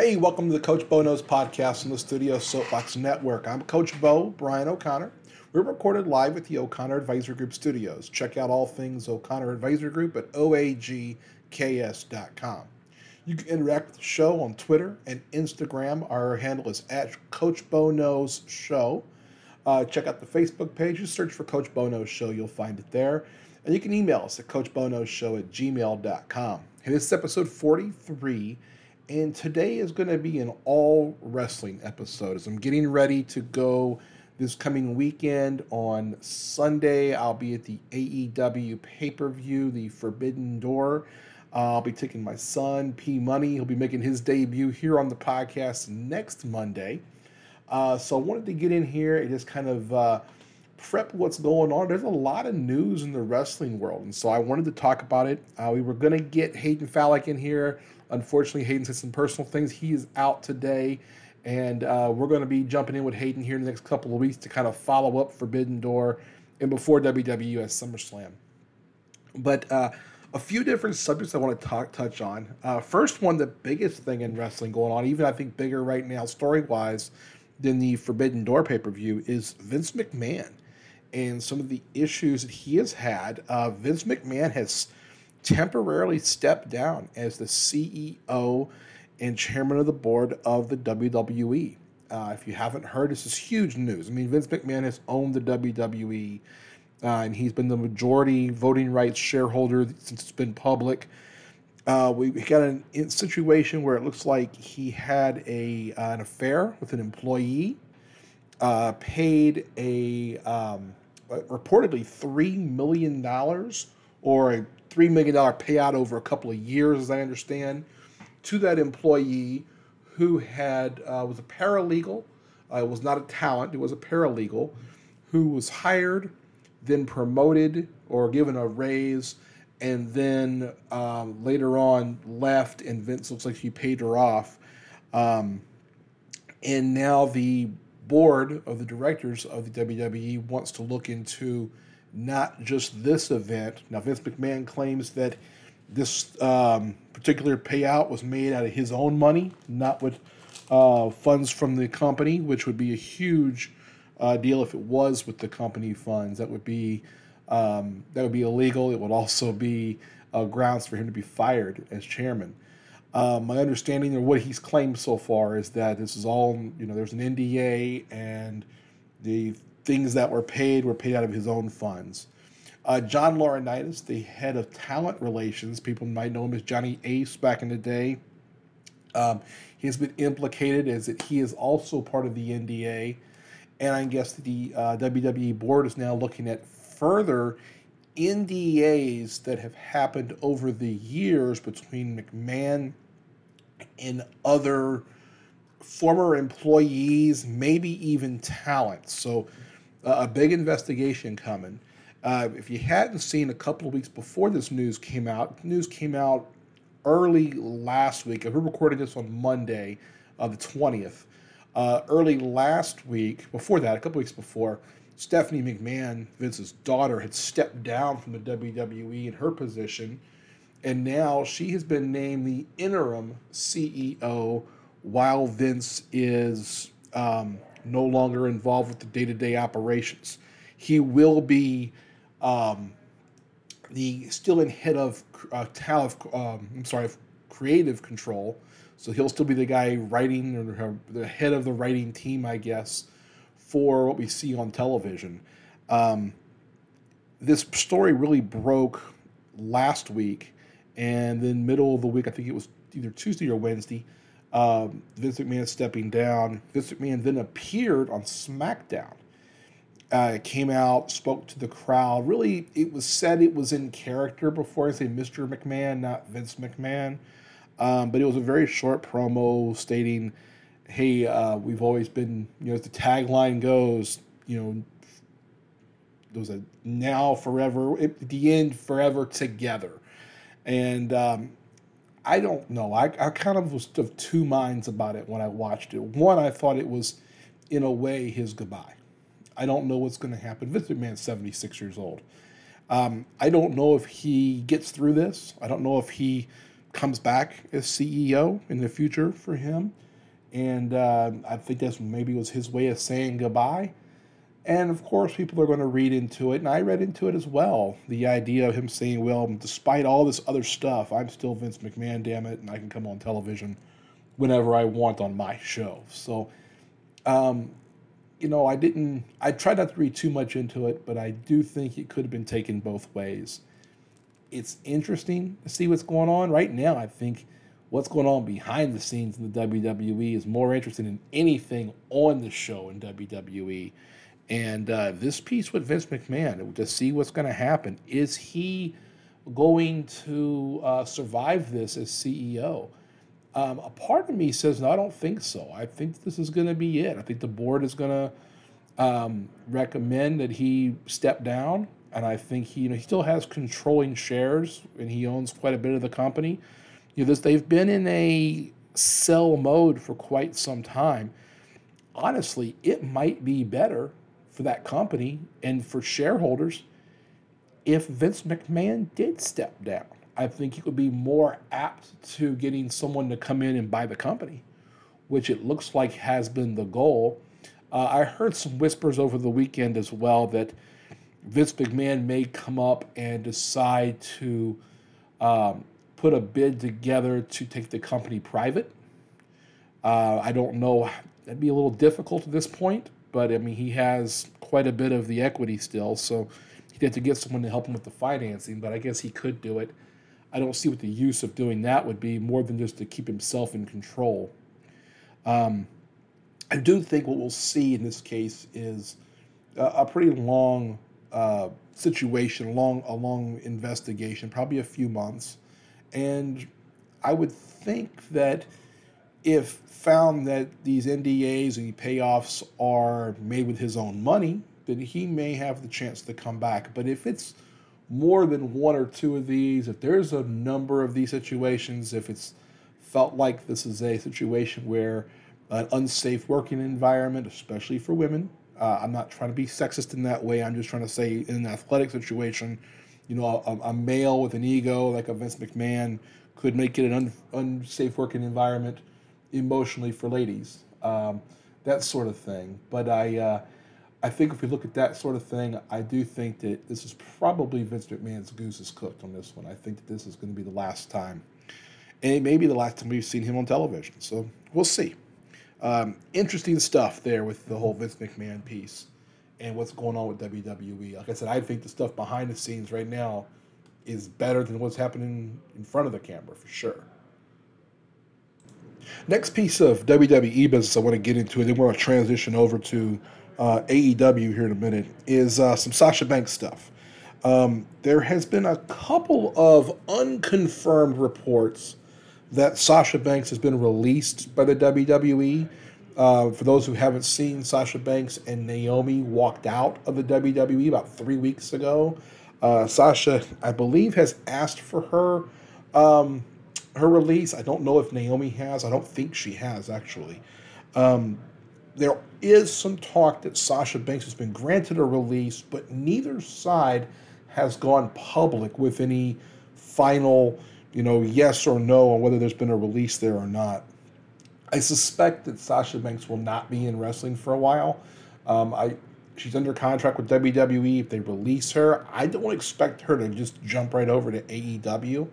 Hey, welcome to the Coach Bo Knows podcast on the Studio Soapbox Network. I'm Coach Bo, Brian O'Connor. We're recorded live at the O'Connor Advisory Group studios. Check out all things O'Connor Advisory Group at oagks.com. You can interact with the show on Twitter and Instagram. Our handle is at Coach Bo Knows Show. Uh, check out the Facebook page. Just search for Coach Bo Knows Show. You'll find it there. And you can email us at coachbonowshow at gmail.com. And this is episode 43 and today is going to be an all wrestling episode as I'm getting ready to go this coming weekend on Sunday. I'll be at the AEW pay per view, the Forbidden Door. Uh, I'll be taking my son, P Money. He'll be making his debut here on the podcast next Monday. Uh, so I wanted to get in here and just kind of uh, prep what's going on. There's a lot of news in the wrestling world, and so I wanted to talk about it. Uh, we were going to get Hayden Fallick in here Unfortunately, Hayden said some personal things. He is out today, and uh, we're going to be jumping in with Hayden here in the next couple of weeks to kind of follow up Forbidden Door and before at SummerSlam. But uh, a few different subjects I want to talk touch on. Uh, first one, the biggest thing in wrestling going on, even I think bigger right now story wise than the Forbidden Door pay per view, is Vince McMahon and some of the issues that he has had. Uh, Vince McMahon has temporarily stepped down as the CEO and chairman of the board of the WWE. Uh, if you haven't heard, this is huge news. I mean, Vince McMahon has owned the WWE, uh, and he's been the majority voting rights shareholder since it's been public. Uh, we got a situation where it looks like he had a uh, an affair with an employee, uh, paid a um, reportedly three million dollars or a $3 million payout over a couple of years, as I understand, to that employee who had uh, was a paralegal. Uh, it was not a talent, it was a paralegal who was hired, then promoted or given a raise, and then um, later on left, and Vince looks like he paid her off. Um, and now the board of the directors of the WWE wants to look into not just this event. Now, Vince McMahon claims that this um, particular payout was made out of his own money, not with uh, funds from the company, which would be a huge uh, deal if it was with the company funds. That would be um, that would be illegal. It would also be uh, grounds for him to be fired as chairman. Uh, my understanding of what he's claimed so far is that this is all you know. There's an NDA and the things that were paid were paid out of his own funds. Uh, John Laurinaitis, the head of talent relations, people might know him as Johnny Ace back in the day. Um, he has been implicated as that he is also part of the NDA, and I guess the uh, WWE board is now looking at further NDAs that have happened over the years between McMahon and other former employees, maybe even talent. So a big investigation coming. Uh, if you hadn't seen a couple of weeks before this news came out, news came out early last week. We're recording this on Monday, uh, the 20th. Uh, early last week, before that, a couple weeks before, Stephanie McMahon, Vince's daughter, had stepped down from the WWE in her position, and now she has been named the interim CEO while Vince is um, no longer involved with the day to day operations. He will be um, the still in head of uh, talent. Um, I'm sorry, creative control. So he'll still be the guy writing or the head of the writing team, I guess, for what we see on television. Um, this story really broke last week, and then middle of the week, I think it was either Tuesday or Wednesday um, Vince McMahon stepping down. Vince McMahon then appeared on SmackDown. Uh, came out, spoke to the crowd. Really, it was said it was in character before I say Mr. McMahon, not Vince McMahon. Um, but it was a very short promo stating, "Hey, uh, we've always been, you know, as the tagline goes, you know, there was a now forever, at the end forever together," and um, I don't know. I, I kind of was of two minds about it when I watched it. One, I thought it was, in a way, his goodbye. I don't know what's going to happen. Vince McMahon's 76 years old. Um, I don't know if he gets through this. I don't know if he comes back as CEO in the future for him. And uh, I think that's maybe was his way of saying goodbye. And of course, people are going to read into it, and I read into it as well. The idea of him saying, "Well, despite all this other stuff, I'm still Vince McMahon, damn it, and I can come on television whenever I want on my show." So, um, you know, I didn't. I tried not to read too much into it, but I do think it could have been taken both ways. It's interesting to see what's going on right now. I think what's going on behind the scenes in the WWE is more interesting than anything on the show in WWE and uh, this piece with Vince McMahon to see what's going to happen. Is he going to uh, survive this as CEO? Um, a part of me says, no, I don't think so. I think this is going to be it. I think the board is going to um, recommend that he step down. And I think he, you know, he still has controlling shares and he owns quite a bit of the company. You know, this, they've been in a sell mode for quite some time. Honestly, it might be better for that company and for shareholders if Vince McMahon did step down. I think he would be more apt to getting someone to come in and buy the company, which it looks like has been the goal. Uh, I heard some whispers over the weekend as well that Vince McMahon may come up and decide to um, put a bid together to take the company private. Uh, I don't know. That'd be a little difficult at this point, but I mean, he has quite a bit of the equity still, so he'd have to get someone to help him with the financing. But I guess he could do it. I don't see what the use of doing that would be more than just to keep himself in control. Um, I do think what we'll see in this case is a, a pretty long uh, situation, long a long investigation, probably a few months, and I would think that if found that these NDAs and payoffs are made with his own money, then he may have the chance to come back. But if it's more than one or two of these, if there's a number of these situations, if it's felt like this is a situation where an unsafe working environment, especially for women, uh, I'm not trying to be sexist in that way. I'm just trying to say in an athletic situation, you know, a, a male with an ego like a Vince McMahon could make it an un, unsafe working environment emotionally for ladies, um, that sort of thing. But I, uh, I think if we look at that sort of thing, I do think that this is probably Vince McMahon's goose is cooked on this one. I think that this is going to be the last time, and it may be the last time we've seen him on television. So we'll see. Um, interesting stuff there with the whole Vince McMahon piece and what's going on with WWE. Like I said, I think the stuff behind the scenes right now is better than what's happening in front of the camera for sure. Next piece of WWE business I want to get into, and then we're going to transition over to uh, AEW here in a minute, is uh, some Sasha Banks stuff. Um, there has been a couple of unconfirmed reports that Sasha Banks has been released by the WWE. Uh, for those who haven't seen, Sasha Banks and Naomi walked out of the WWE about three weeks ago. Uh, Sasha, I believe, has asked for her um, her release. I don't know if Naomi has. I don't think she has actually. Um, there is some talk that Sasha Banks has been granted a release, but neither side has gone public with any final, you know, yes or no on whether there's been a release there or not. I suspect that Sasha Banks will not be in wrestling for a while. Um, I she's under contract with WWE. If they release her, I don't expect her to just jump right over to AEW.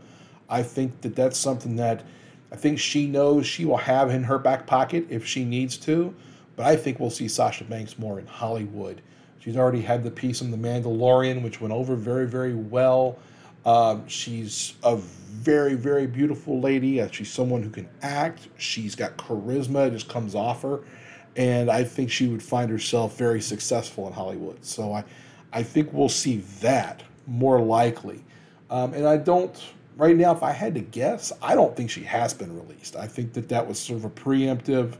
I think that that's something that I think she knows she will have in her back pocket if she needs to. But I think we'll see Sasha Banks more in Hollywood. She's already had the piece on The Mandalorian, which went over very, very well. Um, she's a very, very beautiful lady. Uh, she's someone who can act. She's got charisma, it just comes off her. And I think she would find herself very successful in Hollywood. So I, I think we'll see that more likely. Um, and I don't right now, if I had to guess, I don't think she has been released. I think that that was sort of a preemptive.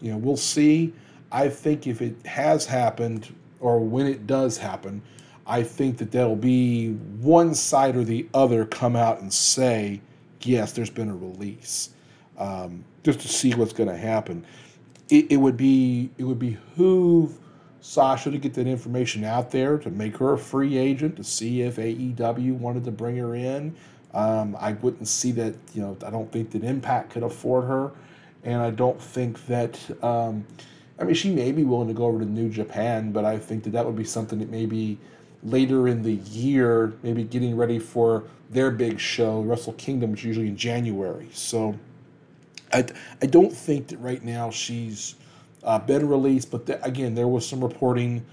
You know, we'll see. I think if it has happened or when it does happen, I think that there'll be one side or the other come out and say, yes, there's been a release, um, just to see what's going to happen. It, it would be it would behoove Sasha to get that information out there to make her a free agent to see if AEW wanted to bring her in Um, I wouldn't see that, you know, I don't think that Impact could afford her. And I don't think that, um, I mean, she may be willing to go over to New Japan, but I think that that would be something that maybe later in the year, maybe getting ready for their big show, Wrestle Kingdom, which is usually in January. So I, I don't think that right now she's uh, been released, but the, again, there was some reporting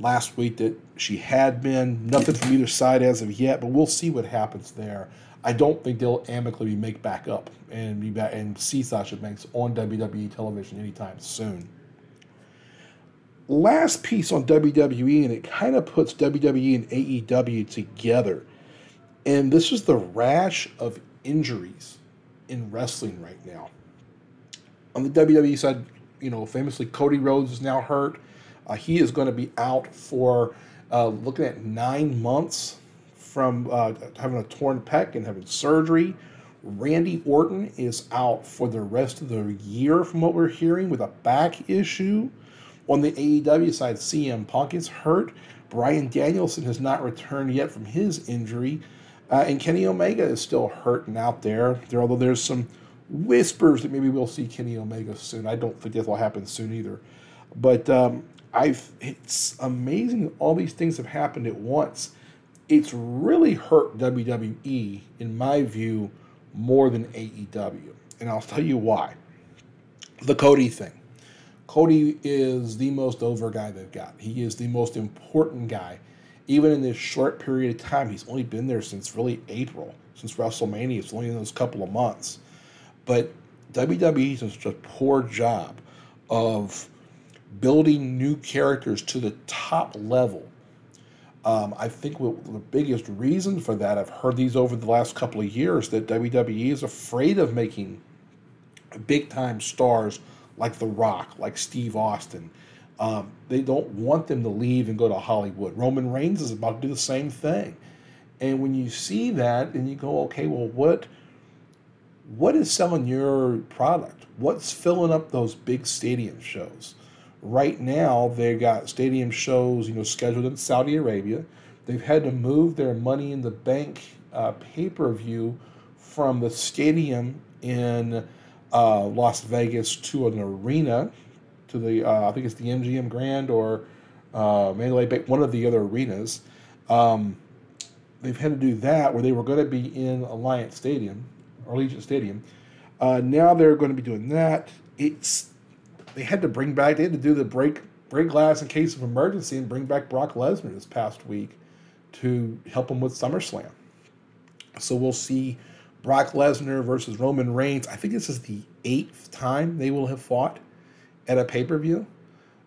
last week that she had been. Nothing from either side as of yet, but we'll see what happens there. I don't think they'll amicably make back up and be back and see Sasha Banks on WWE television anytime soon. Last piece on WWE, and it kind of puts WWE and AEW together. And this is the rash of injuries in wrestling right now. On the WWE side, you know, famously Cody Rhodes is now hurt. Uh, he is going to be out for uh, looking at nine months from uh, having a torn pec and having surgery. Randy Orton is out for the rest of the year, from what we're hearing, with a back issue. On the AEW side, CM Punk is hurt. Brian Danielson has not returned yet from his injury. Uh, and Kenny Omega is still hurting out there. there. Although there's some whispers that maybe we'll see Kenny Omega soon. I don't think that will happen soon either. But um, I've it's amazing all these things have happened at once. It's really hurt WWE, in my view, more than AEW. And I'll tell you why. The Cody thing. Cody is the most over guy they've got. He is the most important guy. Even in this short period of time, he's only been there since really April, since WrestleMania. It's only in those couple of months. But WWE does such a poor job of building new characters to the top level. Um, I think the biggest reason for that, I've heard these over the last couple of years, that WWE is afraid of making big time stars like The Rock, like Steve Austin. Um, they don't want them to leave and go to Hollywood. Roman Reigns is about to do the same thing. And when you see that and you go, okay, well, what what is selling your product? What's filling up those big stadium shows? Right now, they've got stadium shows, you know, scheduled in Saudi Arabia. They've had to move their Money in the Bank uh, pay per view from the stadium in uh, Las Vegas to an arena, to the uh, I think it's the MGM Grand or uh, Mandalay Bay, one of the other arenas. Um, they've had to do that where they were going to be in Alliance Stadium or Allegiant Stadium. Uh, now they're going to be doing that. It's they had to bring back, they had to do the break break glass in case of emergency and bring back Brock Lesnar this past week to help him with SummerSlam. So we'll see Brock Lesnar versus Roman Reigns. I think this is the eighth time they will have fought at a pay per view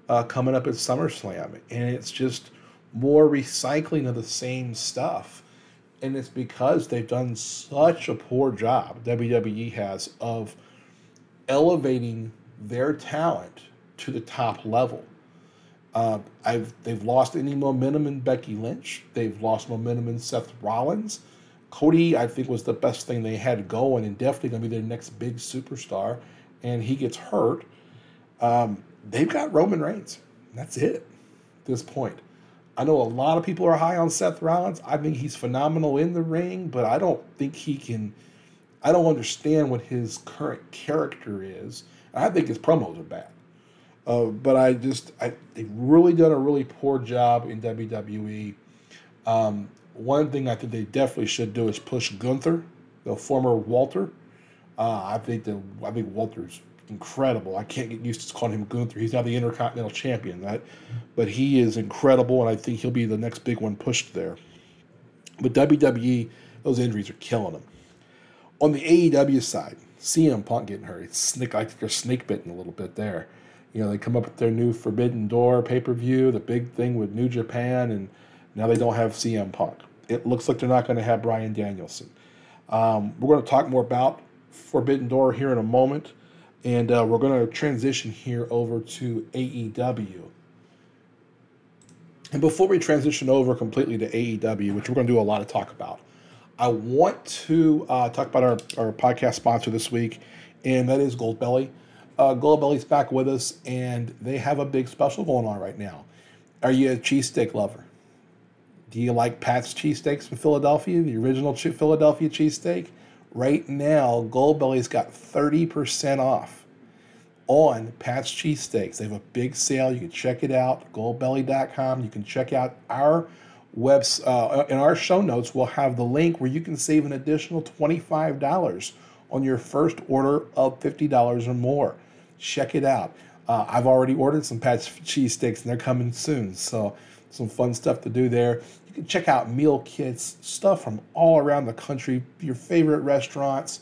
uh, coming up at SummerSlam. And it's just more recycling of the same stuff. And it's because they've done such a poor job, WWE has, of elevating their talent to the top level. Uh, I've they've lost any momentum in Becky Lynch. They've lost momentum in Seth Rollins. Cody, I think, was the best thing they had going, and definitely going to be their next big superstar. And he gets hurt. Um, they've got Roman Reigns. That's it. At this point, I know a lot of people are high on Seth Rollins. I think he's phenomenal in the ring, but I don't think he can. I don't understand what his current character is I think his promos are bad. Uh, but I just, I, they've really done a really poor job in WWE. Um, one thing I think they definitely should do is push Gunther, the former Walter. Uh, I think the I think Walter's incredible. I can't get used to calling him Gunther. He's now the Intercontinental Champion, that, but he is incredible, and I think he'll be the next big one pushed there. But WWE, those injuries are killing him. On the AEW side, CM Punk getting hurt. It's snake like they're snake bitten a little bit there. You know, they come up with their new Forbidden Door pay per view, the big thing with New Japan, and now they don't have CM Punk. It looks like they're not going to have Brian Danielson. Um, we're going to talk more about Forbidden Door here in a moment, and uh, we're going to transition here over to AEW. And before we transition over completely to AEW, which we're going to do a lot of talk about, I want to uh, talk about our, our podcast sponsor this week, and that is Goldbelly. Uh, Goldbelly's back with us, and they have a big special going on right now. Are you a cheesesteak lover? Do you like Pat's cheesesteaks from Philadelphia, the original Philadelphia cheesesteak? Right now, Goldbelly's got 30% off on Pat's Cheesesteaks. They have a big sale. You can check it out, goldbelly.com. You can check out our webs uh, in our show notes. We'll have the link where you can save an additional $25 on your first order of $50 or more. Check it out. Uh, I've already ordered some Pat's cheesesteaks and they're coming soon. So, some fun stuff to do there. You can check out meal kits, stuff from all around the country, your favorite restaurants,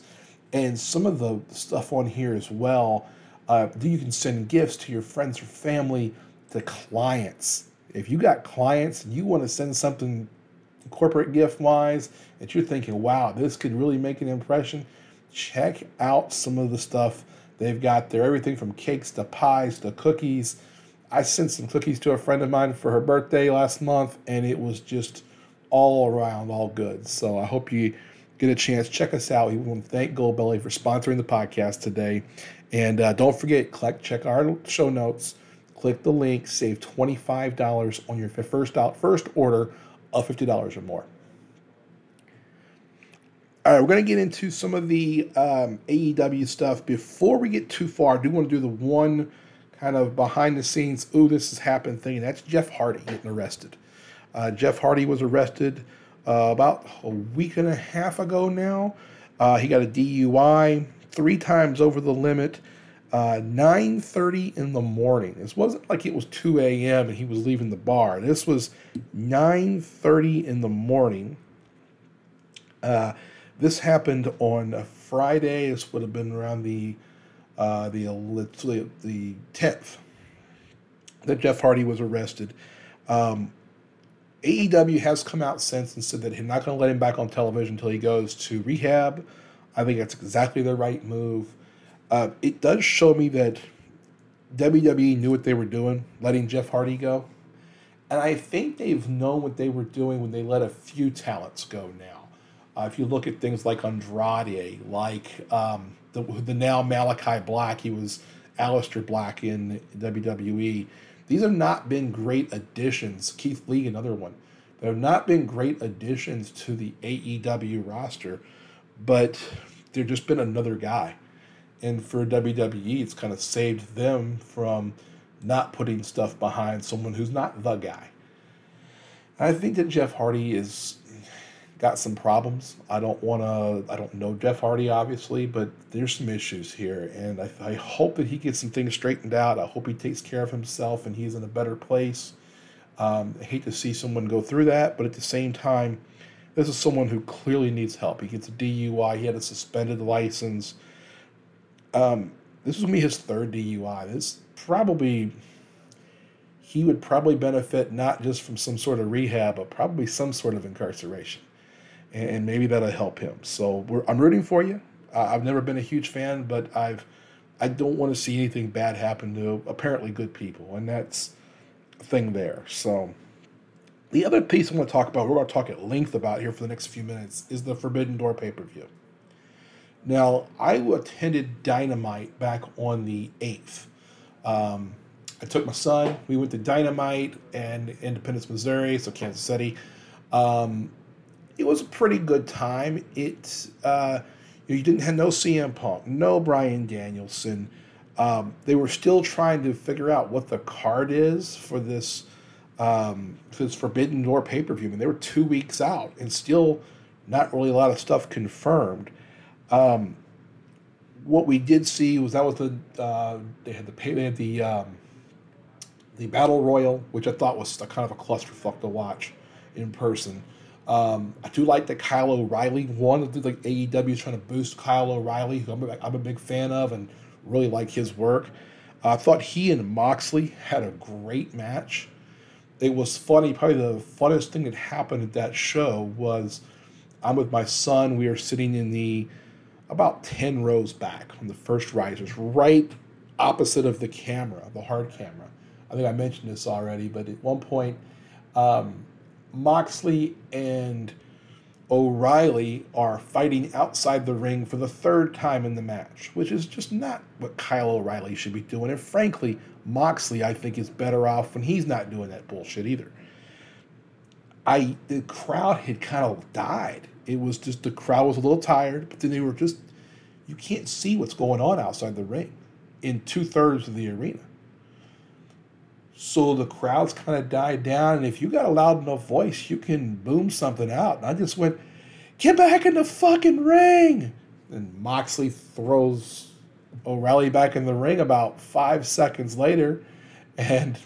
and some of the stuff on here as well. Uh, you can send gifts to your friends or family, to clients. If you got clients and you want to send something corporate gift wise that you're thinking, wow, this could really make an impression, check out some of the stuff they've got there. Everything from cakes to pies to cookies I sent some cookies to a friend of mine for her birthday last month, and it was just all around all good. So I hope you get a chance. Check us out. We want to thank Goldbelly for sponsoring the podcast today. And uh, don't forget, check our show notes, click the link, save $25 on your first, out, first order of $50 or more. All right, we're going to get into some of the um, AEW stuff. Before we get too far, I do want to do the one kind of behind the scenes, ooh, this has happened thing. That's Jeff Hardy getting arrested. Uh, Jeff Hardy was arrested uh, about a week and a half ago now. Uh, he got a DUI three times over the limit. Uh, 9.30 in the morning. This wasn't like it was 2 a.m. and he was leaving the bar. This was 9.30 in the morning. Uh, this happened on a Friday. This would have been around the uh, the the tenth that Jeff Hardy was arrested. Um, AEW has come out since and said that they're not going to let him back on television until he goes to rehab. I think that's exactly the right move. Uh, it does show me that WWE knew what they were doing, letting Jeff Hardy go. And I think they've known what they were doing when they let a few talents go now. Uh, if you look at things like Andrade, like um, the, the now Malakai Black. He was Aleister Black in WWE. These have not been great additions. Keith Lee, another one. They have not been great additions to the AEW roster, but they've just been another guy. And for WWE, it's kind of saved them from not putting stuff behind someone who's not the guy. I think that Jeff Hardy is got some problems. I don't want to, I don't know Jeff Hardy, obviously, but there's some issues here. And I, I hope that he gets some things straightened out. I hope he takes care of himself and he's in a better place. Um, I hate to see someone go through that, but at the same time, this is someone who clearly needs help. He gets a DUI, he had a suspended license. Um, this was to be his third DUI. This probably, he would probably benefit not just from some sort of rehab, but probably some sort of incarceration and maybe that'll help him. So I'm rooting for you. Uh, I've never been a huge fan, but I've I don't want to see anything bad happen to apparently good people, and that's a thing there. So the other piece I want to talk about, we're going to talk at length about here for the next few minutes, is the Forbidden Door pay per view. Now I attended Dynamite back on the eighth. Um, I took my son. We went to Dynamite and Independence, Missouri, so Kansas City. Um, it was a pretty good time. It uh, you didn't have no CM Punk, no Brian Danielson. Um, they were still trying to figure out what the card is for this um, for this Forbidden Door pay per view. I mean, they were two weeks out and still not really a lot of stuff confirmed. Um, what we did see was that was the uh, they had the they had the um, the battle royal, which I thought was a kind of a clusterfuck to watch in person. Um, I do like that Kyle O'Reilly won. I think like AEW is trying to boost Kyle O'Reilly, who I'm a, I'm a big fan of and really like his work. I thought he and Moxley had a great match. It was funny. Probably the funniest thing that happened at that show was I'm with my son. We are sitting in the about 10 rows back on the first risers, right opposite of the camera, the hard camera. I think I mentioned this already, but at one point, um, Moxley and O'Reilly are fighting outside the ring for the third time in the match, which is just not what Kyle O'Reilly should be doing. And frankly, Moxley, I think, is better off when he's not doing that bullshit either. I the crowd had kind of died. It was just the crowd was a little tired, but then they were just you can't see what's going on outside the ring in two thirds of the arena. So the crowds kind of died down, and if you got a loud enough voice, you can boom something out. And I just went, "Get back in the fucking ring!" And Moxley throws O'Reilly back in the ring about five seconds later, and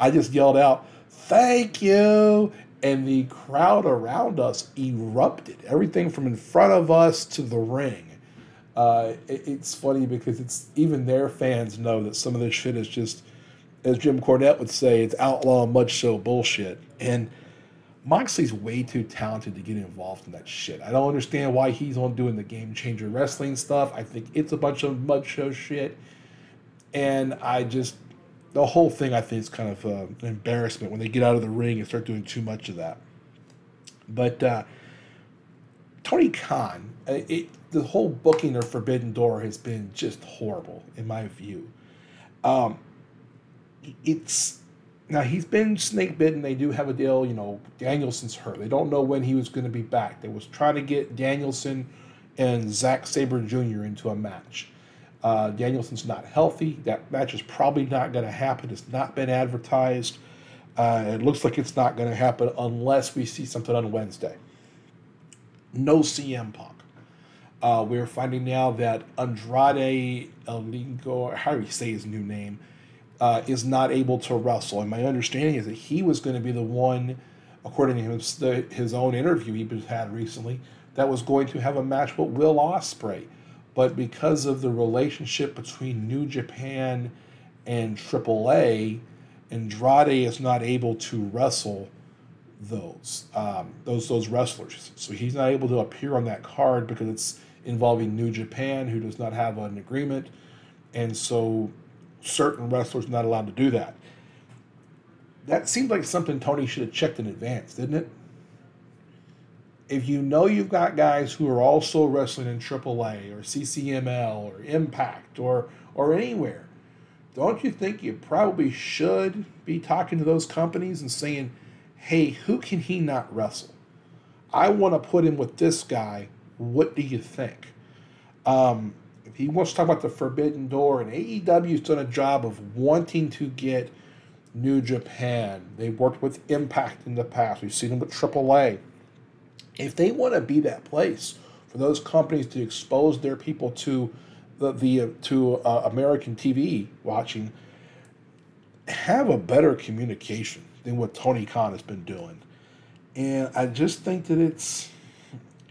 I just yelled out, "Thank you!" And the crowd around us erupted. Everything from in front of us to the ring. Uh, it, it's funny because it's even their fans know that some of this shit is just, as Jim Cornette would say, it's outlaw mud show bullshit. And Moxley's way too talented to get involved in that shit. I don't understand why he's on doing the game changer wrestling stuff. I think it's a bunch of mud show shit. And I just, the whole thing I think is kind of uh, an embarrassment when they get out of the ring and start doing too much of that. But uh, Tony Khan, it, the whole booking of Forbidden Door has been just horrible in my view. Um, it's now he's been snake bitten. They do have a deal. You know, Danielson's hurt. They don't know when he was going to be back. They was trying to get Danielson and Zack Sabre Jr. into a match. Uh, Danielson's not healthy. That match is probably not going to happen. It's not been advertised. Uh, it looks like it's not going to happen unless we see something on Wednesday. No CM Punk. Uh, we're finding now that Andrade Elingo, how do you say his new name, uh, is not able to wrestle. And my understanding is that he was going to be the one, according to his, his own interview he had recently, that was going to have a match with Will Ospreay. But because of the relationship between New Japan and AAA, Andrade is not able to wrestle those um, those those wrestlers. So he's not able to appear on that card because it's involving New Japan, who does not have an agreement, and so certain wrestlers not allowed to do that. That seems like something Tony should have checked in advance, didn't it? If you know you've got guys who are also wrestling in AAA or CMLL or Impact or or anywhere, don't you think you probably should be talking to those companies and saying, "Hey, who can he not wrestle? I want to put him with this guy. What do you think?" Um, if he wants to talk about the Forbidden Door, and AEW's done a job of wanting to get New Japan. They've worked with Impact in the past. We've seen them with AAA. If they want to be that place for those companies to expose their people to the, the to uh, American TV watching, have a better communication than what Tony Khan has been doing. And I just think that it's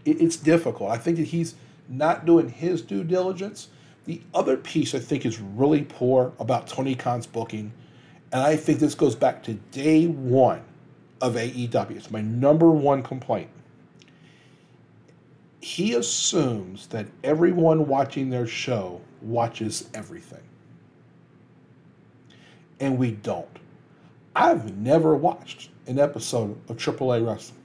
it, it's difficult. I think that he's not doing his due diligence. The other piece I think is really poor about Tony Khan's booking, and I think this goes back to day one of AEW. It's my number one complaint. He assumes that everyone watching their show watches everything. And we don't. I've never watched an episode of AAA Wrestling.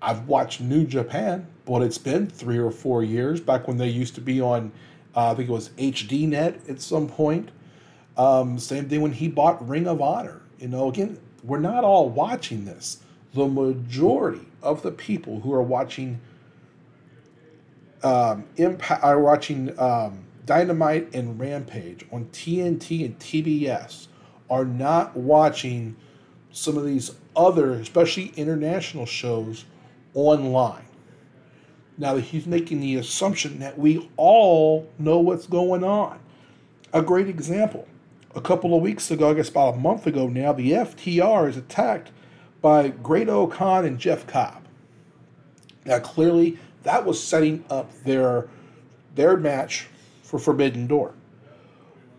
I've watched New Japan, but it's been three or four years back when they used to be on, uh, I think it was HDNet at some point. Um, same thing when he bought Ring of Honor. You know, again, we're not all watching this. The majority of the people who are watching um, Impact are watching um, Dynamite and Rampage on TNT and TBS are not watching some of these other, especially international shows online. Now, he's making the assumption that we all know what's going on. A great example a couple of weeks ago, I guess about a month ago now, the FTR is attacked by Great-O-Khan and Jeff Cobb. Now, clearly, that was setting up their their match for Forbidden Door.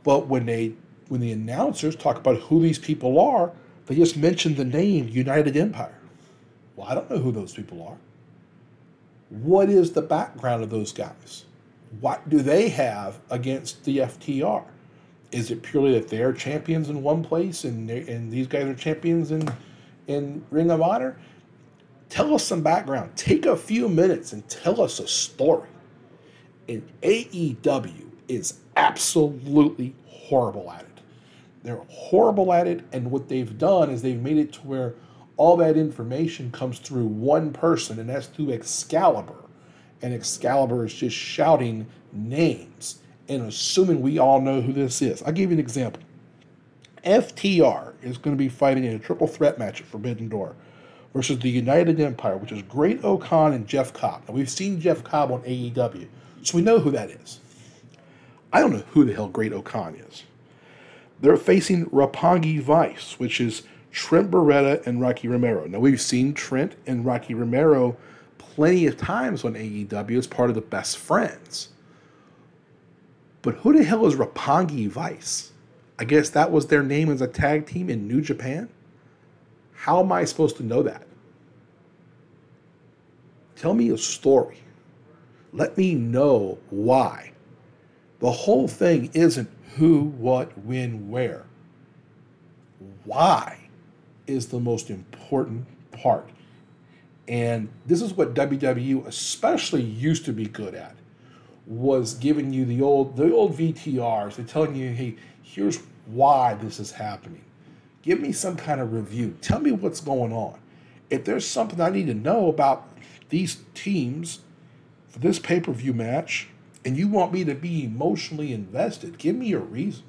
But when they when the announcers talk about who these people are, they just mention the name United Empire. Well, I don't know who those people are. What is the background of those guys? What do they have against the FTR? Is it purely that they're champions in one place and and these guys are champions in in Ring of Honor? Tell us some background. Take a few minutes and tell us a story. And AEW is absolutely horrible at it. They're horrible at it, and what they've done is they've made it to where all that information comes through one person, and that's through Excalibur. And Excalibur is just shouting names and assuming we all know who this is. I'll give you an example. FTR is going to be fighting in a triple threat match at Forbidden Door versus the United Empire, which is Great-O-Khan and Jeff Cobb. Now, we've seen Jeff Cobb on AEW, so we know who that is. I don't know who the hell Great-O-Khan is. They're facing Roppongi Vice, which is Trent Beretta and Rocky Romero. Now, we've seen Trent and Rocky Romero plenty of times on AEW as part of the best friends. But who the hell is Roppongi Vice? I guess that was their name as a tag team in New Japan? How am I supposed to know that? Tell me a story. Let me know why. The whole thing isn't who, what, when, where. Why is the most important part. And this is what WWE especially used to be good at was giving you the old the old VTRs. They're telling you, hey, here's why this is happening. Give me some kind of review. Tell me what's going on. If there's something I need to know about these teams for this pay-per-view match, and you want me to be emotionally invested, give me a reason.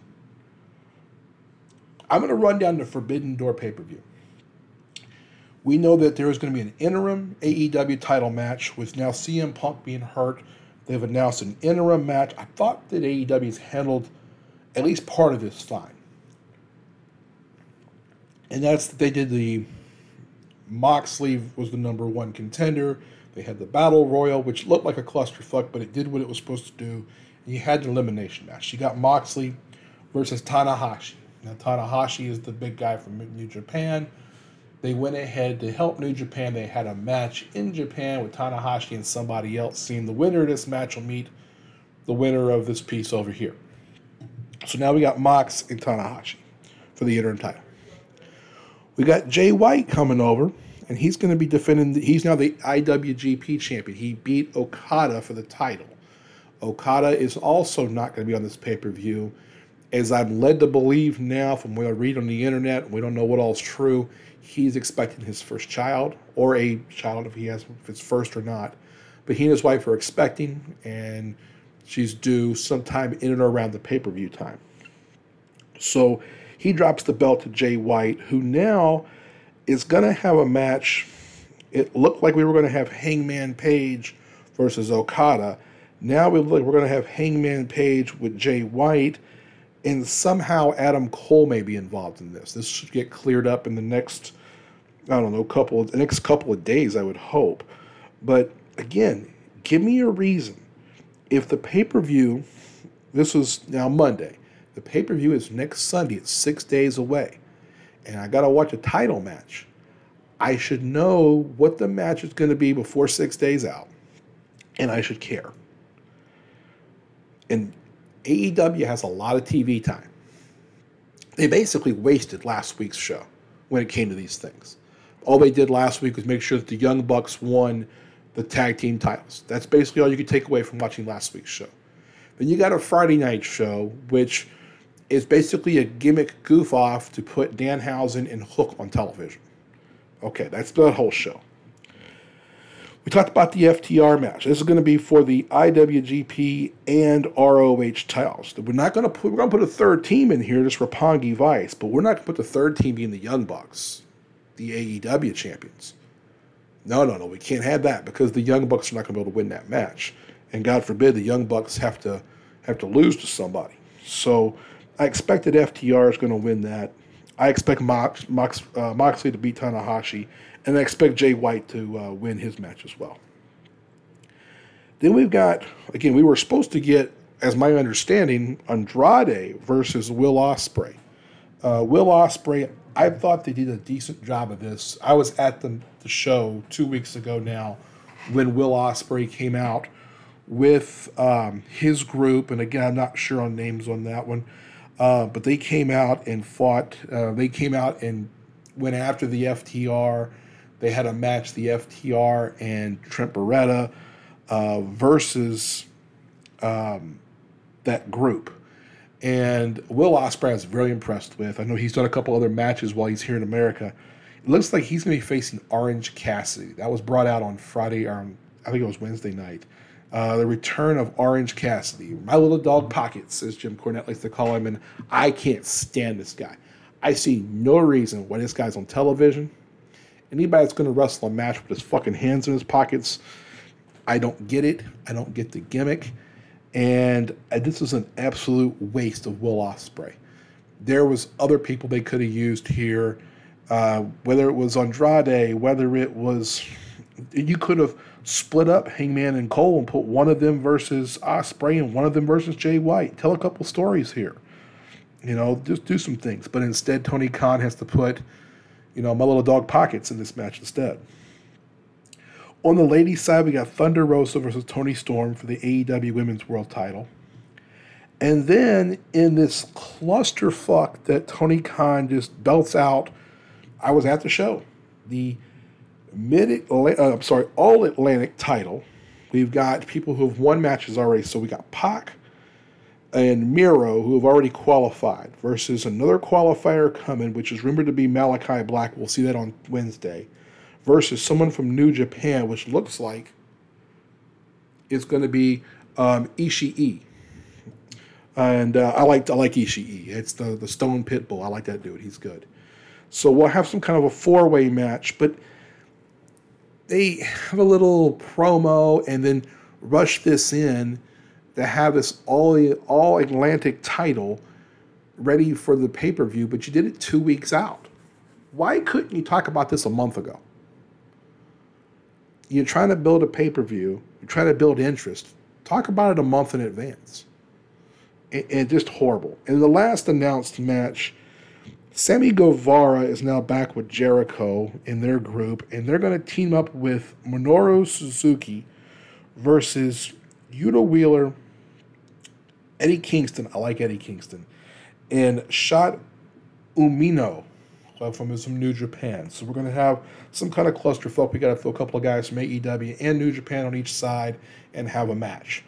I'm going to run down the Forbidden Door pay-per-view. We know that there is going to be an interim AEW title match with now CM Punk being hurt They've announced an interim match. I thought that AEW's handled at least part of this fine. And that's they did the Moxley was the number one contender. They had the Battle Royal, which looked like a clusterfuck, but it did what it was supposed to do. And you had an elimination match. You got Moxley versus Tanahashi. Now Tanahashi is the big guy from New Japan. They went ahead to help New Japan. They had a match in Japan with Tanahashi and somebody else. Seeing the winner of this match will meet the winner of this piece over here. So now we got Mox and Tanahashi for the interim title. We got Jay White coming over, and he's going to be defending. He's now the IWGP champion. He beat Okada for the title. Okada is also not going to be on this pay per view, as I'm led to believe now from what I read on the internet. We don't know what all's true he's expecting his first child or a child if he has if it's first or not. But he and his wife are expecting, and she's due sometime in and around the pay per view time. So he drops the belt to Jay White, who now is going to have a match. It looked like we were going to have Hangman Page versus Okada. Now we look like we're going to have Hangman Page with Jay White and somehow Adam Cole may be involved in this. This should get cleared up in the next, I don't know, couple of, next couple of days, I would hope. But again, give me a reason. If the pay per view, this was now Monday, the pay per view is next Sunday. It's six days away, and I got to watch a title match. I should know what the match is going to be before six days out, and I should care. And AEW has a lot of TV time. They basically wasted last week's show when it came to these things. All they did last week was make sure that the Young Bucks won the tag team titles. That's basically all you could take away from watching last week's show. Then you got a Friday night show, which is basically a gimmick goof off to put Danhausen and Hook on television. Okay, that's the whole show. We talked about the FTR match. This is going to be for the IWGP and ROH titles. We're not going to put we're going to put a third team in here, just Roppongi Vice, but we're not going to put the third team being the Young Bucks, the AEW champions. No, no, no, we can't have that because the Young Bucks are not going to be able to win that match, and God forbid the Young Bucks have to have to lose to somebody. So I expect that FTR is going to win that. I expect Mox, Mox, uh, Moxley to beat Tanahashi, and I expect Jay White to uh, win his match as well. Then we've got, again, we were supposed to get, as my understanding, Andrade versus Will Ospreay. Uh, Will Ospreay, I thought they did a decent job of this. I was at the, the show two weeks ago now when Will Ospreay came out with um, his group, and again, I'm not sure on names on that one, uh, but they came out and fought. Uh, they came out and went after the FTR they had a match, the FTR and Trent Beretta uh, versus um, that group. And Will Ospreay is very impressed with. I know he's done a couple other matches while he's here in America. It looks like he's going to be facing Orange Cassidy. That was brought out on Friday, or on, I think it was Wednesday night. Uh, the return of Orange Cassidy, my little dog Pockets, as Jim Cornette likes to call him, and I can't stand this guy. I see no reason why this guy's on television. Anybody that's going to wrestle a match with his fucking hands in his pockets, I don't get it. I don't get the gimmick, and uh, this is an absolute waste of Will Ospreay. There was other people they could have used here, uh, whether it was Andrade, whether it was you could have split up Hangman and Cole and put one of them versus Ospreay and one of them versus Jay White. Tell a couple stories here. You know, just do some things. But instead, Tony Khan has to put, you know, my little dog pockets in this match instead. On the ladies' side, we got Thunder Rosa versus Toni Storm for the AEW Women's World Title. And then in this clusterfuck that Tony Khan just belts out, I was at the show. The mid, uh, I'm sorry, all Atlantic title. We've got people who have won matches already. So we got Pac and Miro who have already qualified versus another qualifier coming, which is rumored to be Malakai Black. We'll see that on Wednesday. Versus someone from New Japan, which looks like it's going to be um, Ishii. And uh, I like I like Ishii. It's the the Stone Pitbull. I like that dude. He's good. So we'll have some kind of a four way match, but they have a little promo and then rush this in to have this all all Atlantic title ready for the pay per view, but you did it two weeks out. Why couldn't you talk about this a month ago? You're trying to build a pay per view. You're trying to build interest. Talk about it a month in advance. And, and just horrible. And the last announced match Sammy Guevara is now back with Jericho in their group, and they're going to team up with Minoru Suzuki versus Yuta Wheeler, Eddie Kingston. I like Eddie Kingston, and Shota Umino uh, from some New Japan. So we're going to have some kind of clusterfuck. We got to throw a couple of guys from AEW and New Japan on each side and have a match.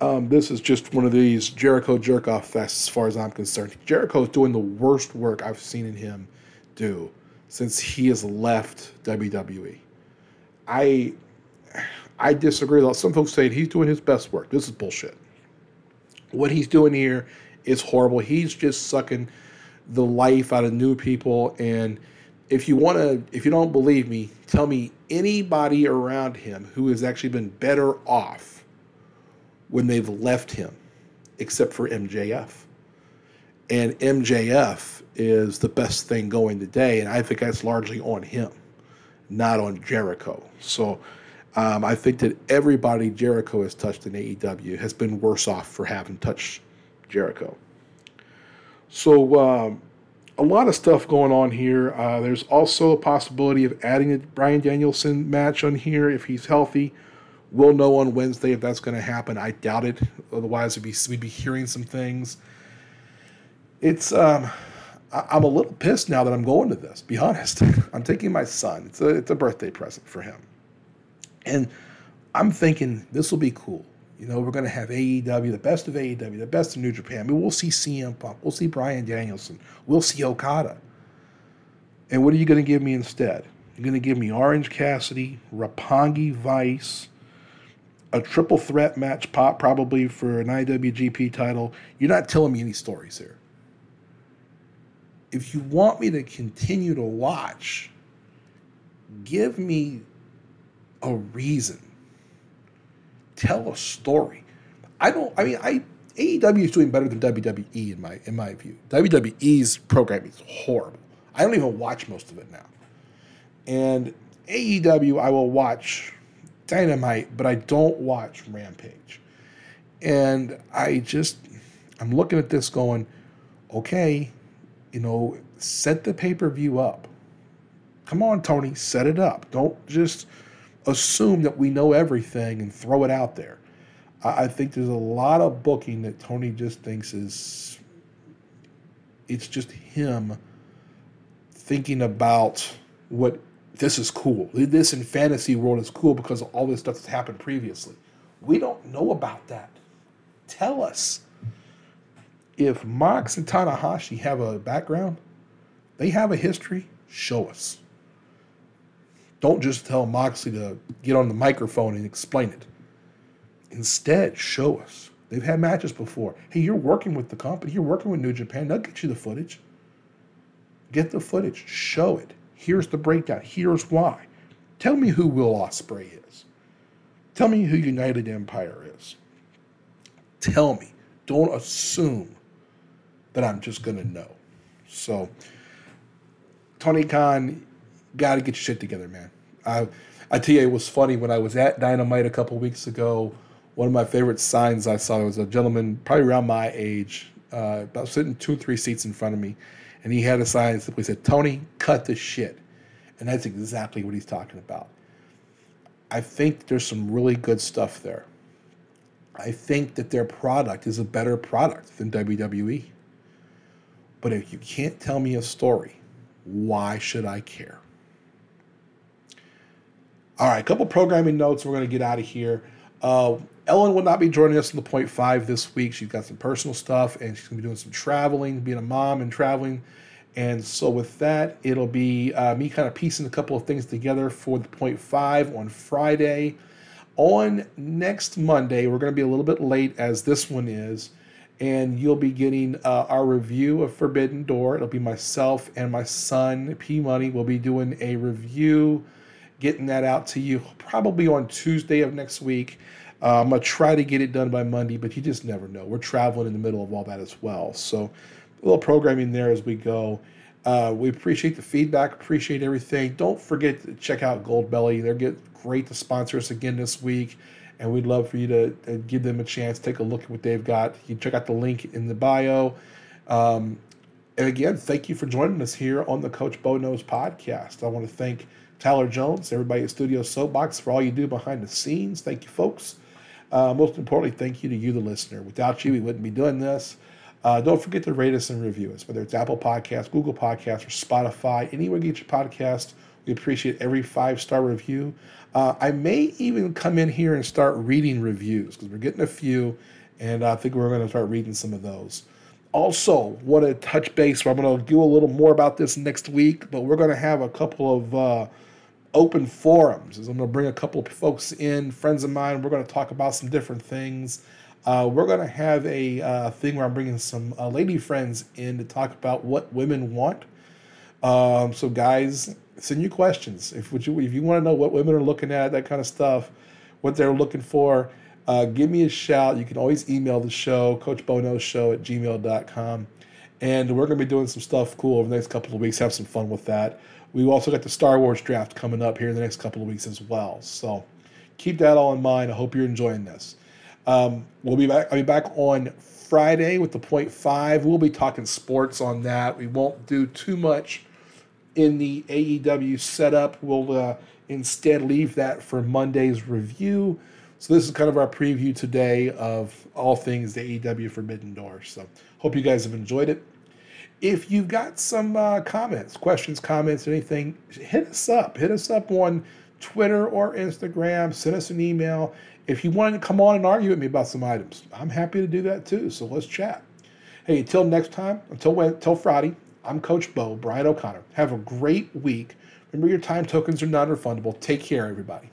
Um, this is just one of these Jericho jerk off fests, as far as I'm concerned. Jericho is doing the worst work I've seen in him do since he has left WWE. I I disagree. Some folks say he's doing his best work. This is bullshit. What he's doing here is horrible. He's just sucking the life out of new people. And if you want to, if you don't believe me, tell me anybody around him who has actually been better off when they've left him, except for MJF. And MJF is the best thing going today, and I think that's largely on him, not on Jericho. So um, I think that everybody Jericho has touched in AEW has been worse off for having touched Jericho. So um, a lot of stuff going on here. Uh, there's also a possibility of adding a Bryan Danielson match on here if he's healthy. We'll know on Wednesday if that's going to happen. I doubt it. Otherwise, we'd be, we'd be hearing some things. It's um, I, I'm a little pissed now that I'm going to this. Be honest. I'm taking my son. It's a it's a birthday present for him, and I'm thinking this will be cool. You know, we're going to have AEW, the best of AEW, the best of New Japan. I mean, we'll see CM Punk, we'll see Bryan Danielson, we'll see Okada. And what are you going to give me instead? You're going to give me Orange Cassidy, Roppongi Vice, a triple threat match pop probably for an IWGP title. You're not telling me any stories here. If you want me to continue to watch, give me a reason. Tell a story. I don't I mean I AEW is doing better than WWE in my in my view. WWE's programming is horrible. I don't even watch most of it now. And AEW I will watch Dynamite, but I don't watch Rampage. And I just, I'm looking at this going, okay, you know, set the pay per view up. Come on, Tony, set it up. Don't just assume that we know everything and throw it out there. I, I think there's a lot of booking that Tony just thinks is, it's just him thinking about what this is cool. This in fantasy world is cool because of all this stuff that's happened previously. We don't know about that. Tell us. If Mox and Tanahashi have a background, they have a history, show us. Don't just tell Moxley to get on the microphone and explain it. Instead, show us. They've had matches before. Hey, you're working with the company, you're working with New Japan. They'll get you the footage. Get the footage, show it. Here's the breakdown. Here's why. Tell me who Will Ospreay is. Tell me who United Empire is. Tell me. Don't assume that I'm just going to know. So, Tony Khan, got to get your shit together, man. I, I tell you, it was funny when I was at Dynamite a couple weeks ago. One of my favorite signs I saw was a gentleman, probably around my age, uh, about sitting two, or three seats in front of me, and he had a sign that simply said, "Tony, cut the shit," and that's exactly what he's talking about. I think there's some really good stuff there. I think that their product is a better product than WWE. But if you can't tell me a story, why should I care? All right, a couple programming notes. We're going to get out of here. Uh, Ellen will not be joining us in the point five this week. She's got some personal stuff and she's going to be doing some traveling, being a mom and traveling. And so, with that, it'll be uh, me kind of piecing a couple of things together for the point five on Friday. On next Monday, we're going to be a little bit late as this one is, and you'll be getting uh, our review of Forbidden Door. It'll be myself and my son, P Money, will be doing a review, getting that out to you probably on Tuesday of next week. Uh, I'm going to try to get it done by Monday, but you just never know. We're traveling in the middle of all that as well. So, a little programming there as we go. Uh, we appreciate the feedback, appreciate everything. Don't forget to check out Goldbelly. They're get great to sponsor us again this week, and we'd love for you to, to, give them a chance. Take a look at what they've got. You check out the link in the bio. Um, and again, thank you for joining us here on the Coach Bo Knows podcast. I want to thank Tyler Jones, everybody at Studio Soapbox for all you do behind the scenes. Thank you, folks. Uh, most importantly, thank you to you, the listener. Without you, we wouldn't be doing this. Uh, don't forget to rate us and review us, whether it's Apple Podcasts, Google Podcasts, or Spotify. Anywhere you get your podcast, we appreciate every five star review. Uh, I may even come in here and start reading reviews because we're getting a few, and I think we're going to start reading some of those. Also, want to touch base. I'm going to do a little more about this next week, but we're going to have a couple of uh, open forums. I'm going to bring a couple of folks in, friends of mine. We're going to talk about some different things. Uh, we're going to have a uh, thing where I'm bringing some uh, lady friends in to talk about what women want. Um, so, guys, send you questions. If, you, if you want to know what women are looking at, that kind of stuff, what they're looking for, uh, give me a shout. You can always email the show, coachbonoshow at gmail.com. And we're going to be doing some stuff cool over the next couple of weeks. Have some fun with that. We also got the Star Wars draft coming up here in the next couple of weeks as well. So keep that all in mind. I hope you're enjoying this. Um, we'll be back. I'll be back on Friday with the point five. We'll be talking sports on that. We won't do too much in the AEW setup. We'll uh, instead leave that for Monday's review. So this is kind of our preview today of all things the AEW Forbidden Door. So hope you guys have enjoyed it. If you've got some uh, comments, questions, comments, anything, hit us up. Hit us up on Twitter or Instagram. Send us an email. If you want to come on and argue with me about some items, I'm happy to do that too. So let's chat. Hey, until next time, until until Friday, I'm Coach Bo, Brian O'Connor. Have a great week. Remember, your time tokens are non refundable. Take care, everybody.